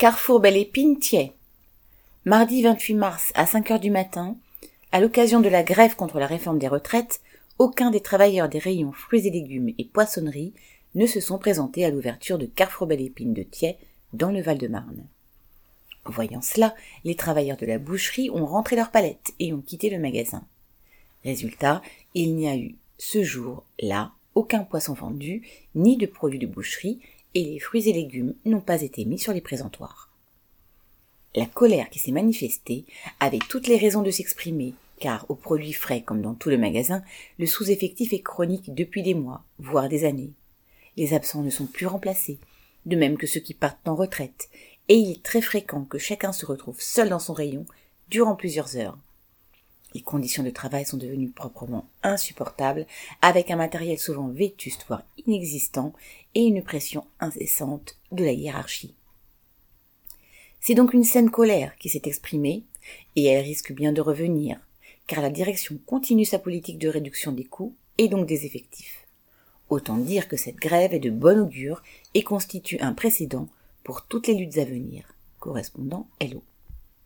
Carrefour Belle Épine, Thiers. Mardi 28 mars à 5 heures du matin, à l'occasion de la grève contre la réforme des retraites, aucun des travailleurs des rayons fruits et légumes et poissonneries ne se sont présentés à l'ouverture de Carrefour Belle Épine de Thiers dans le Val-de-Marne. Voyant cela, les travailleurs de la boucherie ont rentré leurs palettes et ont quitté le magasin. Résultat, il n'y a eu ce jour-là aucun poisson vendu, ni de produits de boucherie, et les fruits et légumes n'ont pas été mis sur les présentoirs. La colère qui s'est manifestée avait toutes les raisons de s'exprimer, car aux produits frais comme dans tout le magasin, le sous-effectif est chronique depuis des mois, voire des années. Les absents ne sont plus remplacés, de même que ceux qui partent en retraite, et il est très fréquent que chacun se retrouve seul dans son rayon durant plusieurs heures. Les conditions de travail sont devenues proprement insupportables, avec un matériel souvent vétuste, voire inexistant, et une pression incessante de la hiérarchie. C'est donc une saine colère qui s'est exprimée, et elle risque bien de revenir, car la direction continue sa politique de réduction des coûts et donc des effectifs. Autant dire que cette grève est de bon augure et constitue un précédent pour toutes les luttes à venir. Correspondant Hello.